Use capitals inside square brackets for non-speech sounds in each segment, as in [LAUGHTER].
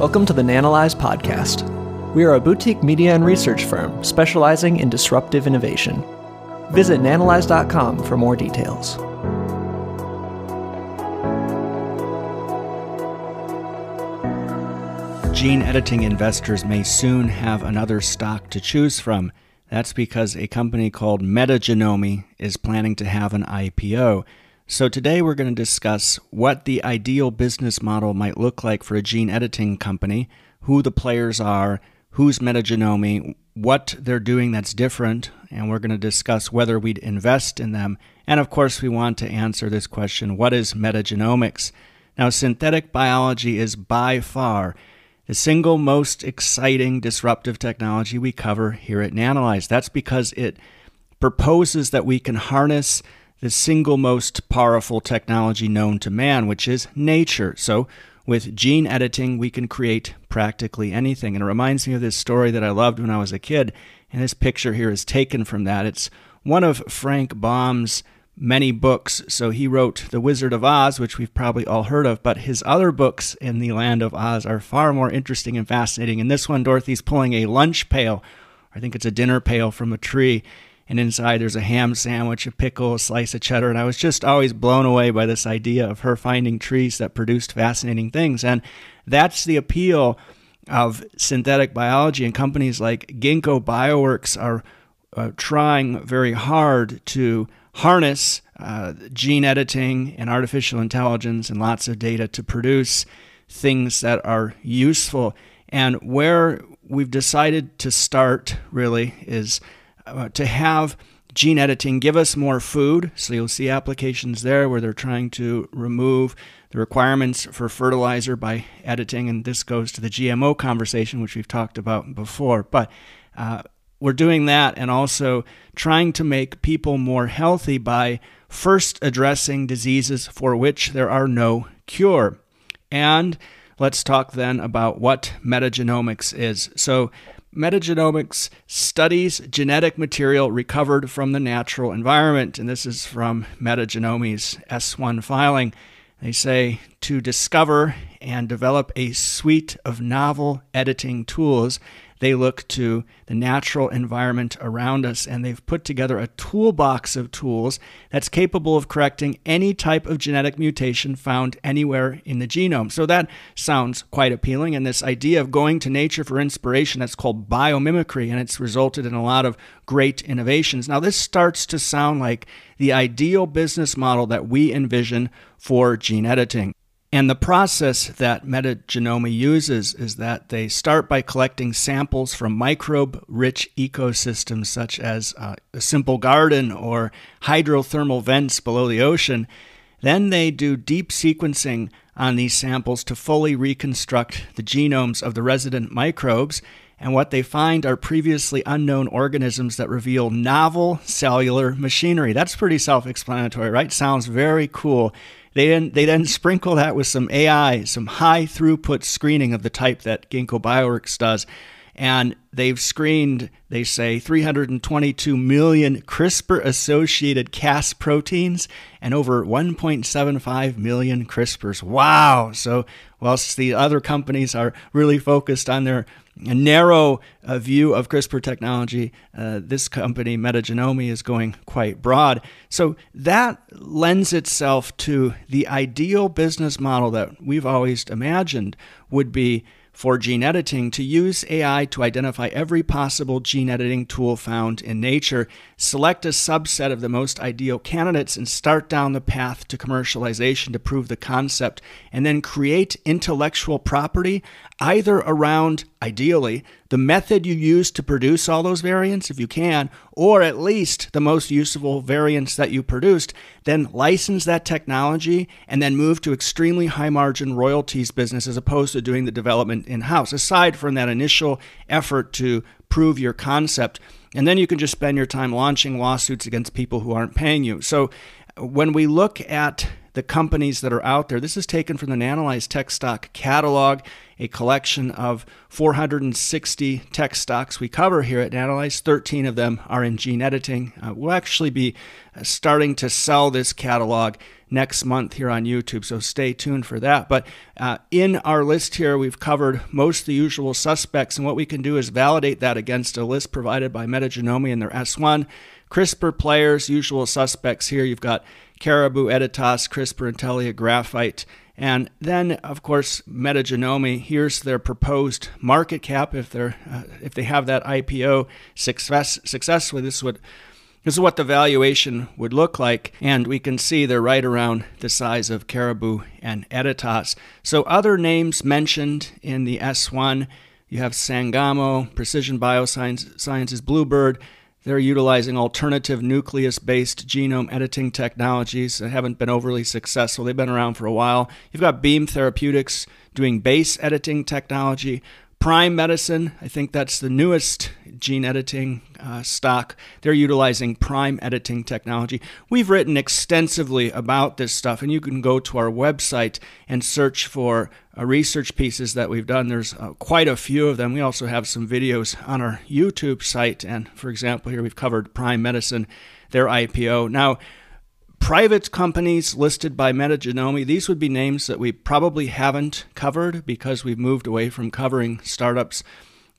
Welcome to the Nanalyze podcast. We are a boutique media and research firm specializing in disruptive innovation. Visit nanalyze.com for more details. Gene editing investors may soon have another stock to choose from. That's because a company called Metagenomi is planning to have an IPO. So, today we're going to discuss what the ideal business model might look like for a gene editing company, who the players are, who's Metagenomi, what they're doing that's different, and we're going to discuss whether we'd invest in them. And of course, we want to answer this question what is metagenomics? Now, synthetic biology is by far the single most exciting disruptive technology we cover here at Nanalyze. That's because it proposes that we can harness the single most powerful technology known to man, which is nature. So, with gene editing, we can create practically anything. And it reminds me of this story that I loved when I was a kid. And this picture here is taken from that. It's one of Frank Baum's many books. So he wrote The Wizard of Oz, which we've probably all heard of, but his other books in the Land of Oz are far more interesting and fascinating. In this one, Dorothy's pulling a lunch pail, I think it's a dinner pail from a tree, and inside there's a ham sandwich, a pickle, a slice of cheddar. And I was just always blown away by this idea of her finding trees that produced fascinating things. And that's the appeal of synthetic biology, and companies like Ginkgo Bioworks are uh, trying very hard to harness uh, gene editing and artificial intelligence and lots of data to produce things that are useful. And where we've decided to start really is uh, to have gene editing give us more food. So you'll see applications there where they're trying to remove the requirements for fertilizer by editing. And this goes to the GMO conversation, which we've talked about before. But uh, we're doing that and also trying to make people more healthy by first addressing diseases for which there are no cure. And let's talk then about what metagenomics is. So, metagenomics studies genetic material recovered from the natural environment, and this is from Metagenomi's S1 filing. They say to discover and develop a suite of novel editing tools they look to the natural environment around us and they've put together a toolbox of tools that's capable of correcting any type of genetic mutation found anywhere in the genome. So that sounds quite appealing. And this idea of going to nature for inspiration, that's called biomimicry, and it's resulted in a lot of great innovations. Now, this starts to sound like the ideal business model that we envision for gene editing. And the process that Metagenomi uses is that they start by collecting samples from microbe rich ecosystems such as uh, a simple garden or hydrothermal vents below the ocean. Then they do deep sequencing on these samples to fully reconstruct the genomes of the resident microbes. And what they find are previously unknown organisms that reveal novel cellular machinery. That's pretty self explanatory, right? Sounds very cool. They then, they then sprinkle that with some AI, some high throughput screening of the type that Ginkgo Bioworks does. And they've screened, they say, 322 million CRISPR associated Cas proteins and over 1.75 million CRISPRs. Wow! So, whilst the other companies are really focused on their narrow uh, view of CRISPR technology. Uh, this company, Metagenomi, is going quite broad. So that lends itself to the ideal business model that we've always imagined would be for gene editing to use AI to identify every possible gene editing tool found in nature, select a subset of the most ideal candidates, and start down the path to commercialization to prove the concept, and then create intellectual property either around, ideally, the method you use to produce all those variants, if you can, or at least the most useful variants that you produced, then license that technology and then move to extremely high margin royalties business as opposed to doing the development in house, aside from that initial effort to prove your concept. And then you can just spend your time launching lawsuits against people who aren't paying you. So when we look at the companies that are out there. This is taken from the Nanalyze Tech Stock Catalog, a collection of 460 tech stocks we cover here at Nanalyze. 13 of them are in gene editing. Uh, we'll actually be uh, starting to sell this catalog next month here on YouTube, so stay tuned for that. But uh, in our list here, we've covered most the usual suspects, and what we can do is validate that against a list provided by Metagenomi and their S1. CRISPR players, usual suspects here. You've got Caribou, Editas, CRISPR, Intellia, Graphite, and then, of course, Metagenomi. Here's their proposed market cap if they're uh, if they have that IPO success successfully. This is what this is what the valuation would look like, and we can see they're right around the size of Caribou and Editas. So other names mentioned in the S1, you have Sangamo, Precision Biosciences, Bluebird. They're utilizing alternative nuclease based genome editing technologies that haven't been overly successful. They've been around for a while. You've got Beam Therapeutics doing base editing technology. Prime Medicine, I think that's the newest gene editing uh, stock. They're utilizing prime editing technology. We've written extensively about this stuff, and you can go to our website and search for uh, research pieces that we've done. There's uh, quite a few of them. We also have some videos on our YouTube site, and for example, here we've covered Prime Medicine, their IPO. Now, private companies listed by Metagenomi, these would be names that we probably haven't covered because we've moved away from covering startups.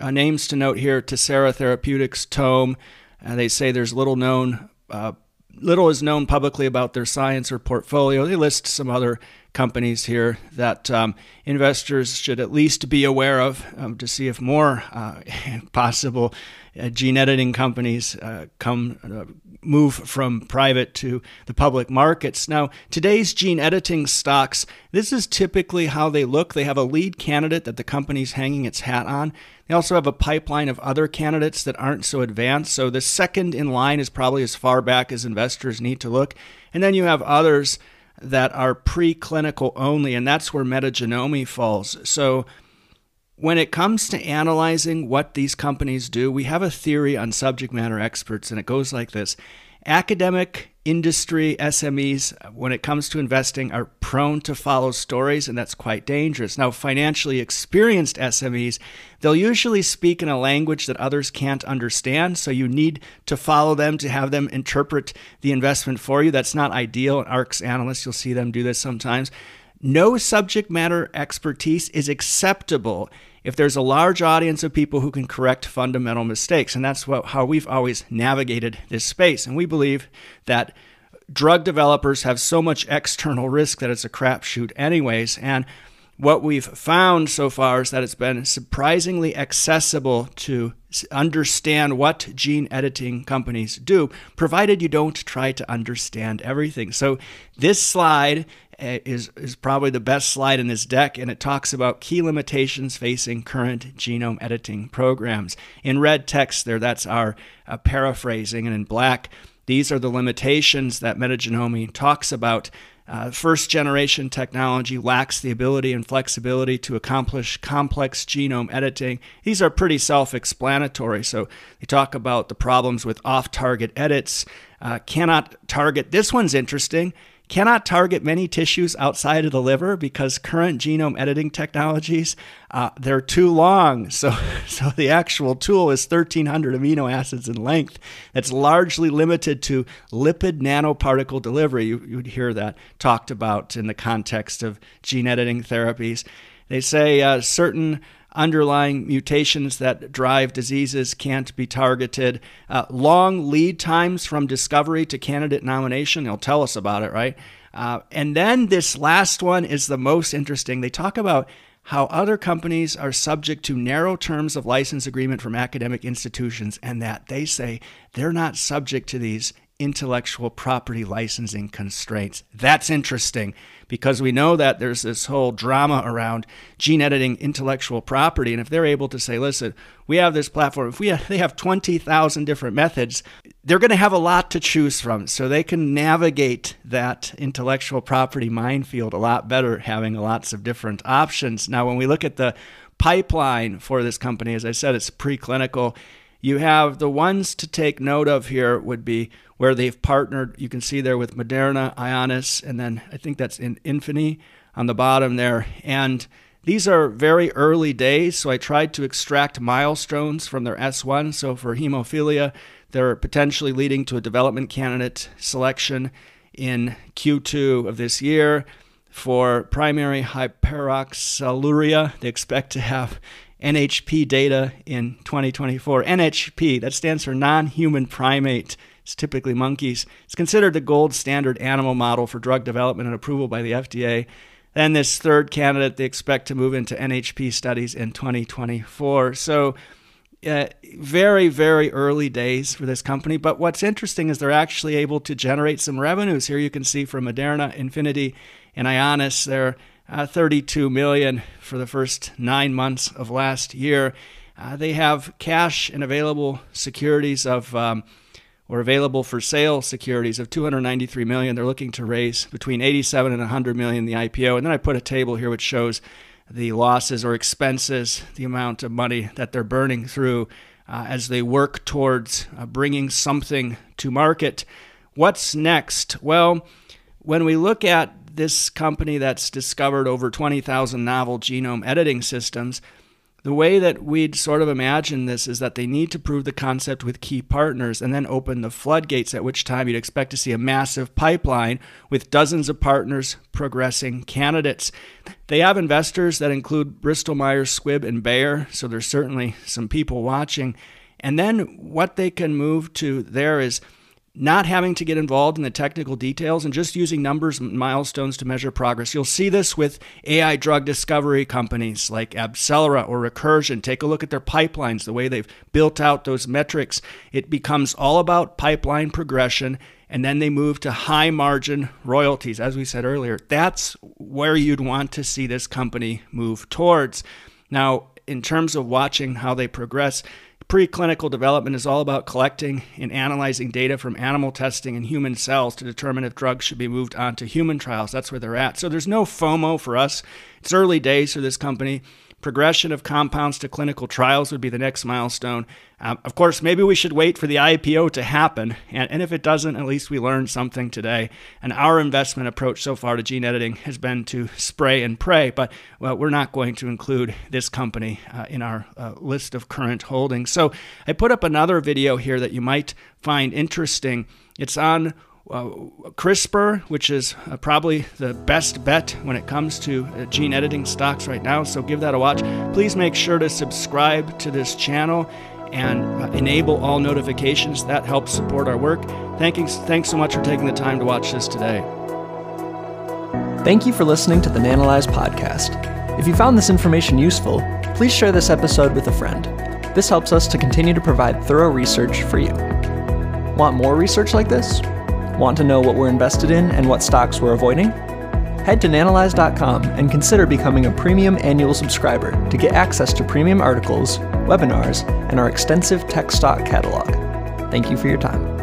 Uh, names to note here Tessera Therapeutics, Tome. Uh, they say there's little known, uh, little is known publicly about their science or portfolio. They list some other companies here that um, investors should at least be aware of um, to see if more uh, [LAUGHS] possible uh, gene editing companies uh, come uh, move from private to the public markets. Now, today's gene editing stocks, this is typically how they look. They have a lead candidate that the company's hanging its hat on. They also have a pipeline of other candidates that aren't so advanced. So the second in line is probably as far back as investors need to look. And then you have others that are preclinical only, and that's where metagenomi falls. So when it comes to analyzing what these companies do, we have a theory on subject matter experts, and it goes like this Academic industry SMEs, uh, when it comes to investing, are prone to follow stories, and that's quite dangerous. Now, financially experienced SMEs, they'll usually speak in a language that others can't understand, so you need to follow them to have them interpret the investment for you. That's not ideal. ARK's analysts, you'll see them do this sometimes. No subject matter expertise is acceptable if there's a large audience of people who can correct fundamental mistakes. And that's what, how we've always navigated this space. And we believe that drug developers have so much external risk that it's a crapshoot, anyways. And what we've found so far is that it's been surprisingly accessible to understand what gene editing companies do, provided you don't try to understand everything. So, this slide is, is probably the best slide in this deck, and it talks about key limitations facing current genome editing programs. In red text, there, that's our uh, paraphrasing, and in black, these are the limitations that Metagenomi talks about uh, first generation technology lacks the ability and flexibility to accomplish complex genome editing. These are pretty self explanatory. So they talk about the problems with off target edits, uh, cannot target. This one's interesting cannot target many tissues outside of the liver because current genome editing technologies uh, they're too long. [LAUGHS] So so the actual tool is 1300 amino acids in length. That's largely limited to lipid nanoparticle delivery. You, you would hear that talked about in the context of gene editing therapies. They say uh, certain underlying mutations that drive diseases can't be targeted. Uh, long lead times from discovery to candidate nomination. They'll tell us about it, right? Uh, and then this last one is the most interesting. They talk about how other companies are subject to narrow terms of license agreement from academic institutions and that they say they're not subject to these intellectual property licensing constraints. That's interesting because we know that there's this whole drama around gene editing intellectual property. And if they're able to say, listen, we have this platform, if we have, they have 20,000 different methods, they're going to have a lot to choose from. So they can navigate that intellectual property minefield a lot better, having lots of different options. Now, when we look at the pipeline for this company, as I said, it's preclinical. You have the ones to take note of here would be where they've partnered. You can see there with Moderna, Ionis, and then I think that's in Infinity on the bottom there. And these are very early days, so I tried to extract milestones from their S1. So for hemophilia, they're potentially leading to a development candidate selection in Q2 of this year. For primary hyperoxaluria, they expect to have NHP data in 2024. NHP, that stands for non human primate. It's typically monkeys. It's considered the gold standard animal model for drug development and approval by the FDA. Then, this third candidate, they expect to move into NHP studies in 2024. So, uh, very, very early days for this company. But what's interesting is they're actually able to generate some revenues. Here you can see from Moderna, Infinity, and Ionis, they're uh, 32 million for the first nine months of last year. Uh, they have cash and available securities of, um, or available for sale securities of 293 million. They're looking to raise between 87 and 100 million in the IPO. And then I put a table here which shows the losses or expenses, the amount of money that they're burning through uh, as they work towards uh, bringing something to market. What's next? Well, when we look at this company that's discovered over 20,000 novel genome editing systems, the way that we'd sort of imagine this is that they need to prove the concept with key partners and then open the floodgates, at which time you'd expect to see a massive pipeline with dozens of partners progressing candidates. They have investors that include Bristol Myers Squibb and Bayer, so there's certainly some people watching. And then what they can move to there is not having to get involved in the technical details and just using numbers and milestones to measure progress. You'll see this with AI drug discovery companies like AbCellera or Recursion. Take a look at their pipelines, the way they've built out those metrics. It becomes all about pipeline progression and then they move to high margin royalties. As we said earlier, that's where you'd want to see this company move towards. Now, in terms of watching how they progress, Preclinical development is all about collecting and analyzing data from animal testing and human cells to determine if drugs should be moved on to human trials. That's where they're at. So there's no FOMO for us. It's early days for this company. Progression of compounds to clinical trials would be the next milestone. Um, of course, maybe we should wait for the IPO to happen. And, and if it doesn't, at least we learned something today. And our investment approach so far to gene editing has been to spray and pray. But well, we're not going to include this company uh, in our uh, list of current holdings. So I put up another video here that you might find interesting. It's on uh, CRISPR, which is uh, probably the best bet when it comes to uh, gene editing stocks right now. So give that a watch. Please make sure to subscribe to this channel and uh, enable all notifications. That helps support our work. Thank you, thanks so much for taking the time to watch this today. Thank you for listening to the Nanalyze podcast. If you found this information useful, please share this episode with a friend. This helps us to continue to provide thorough research for you. Want more research like this? Want to know what we're invested in and what stocks we're avoiding? Head to nanalyze.com and consider becoming a premium annual subscriber to get access to premium articles, webinars, and our extensive tech stock catalog. Thank you for your time.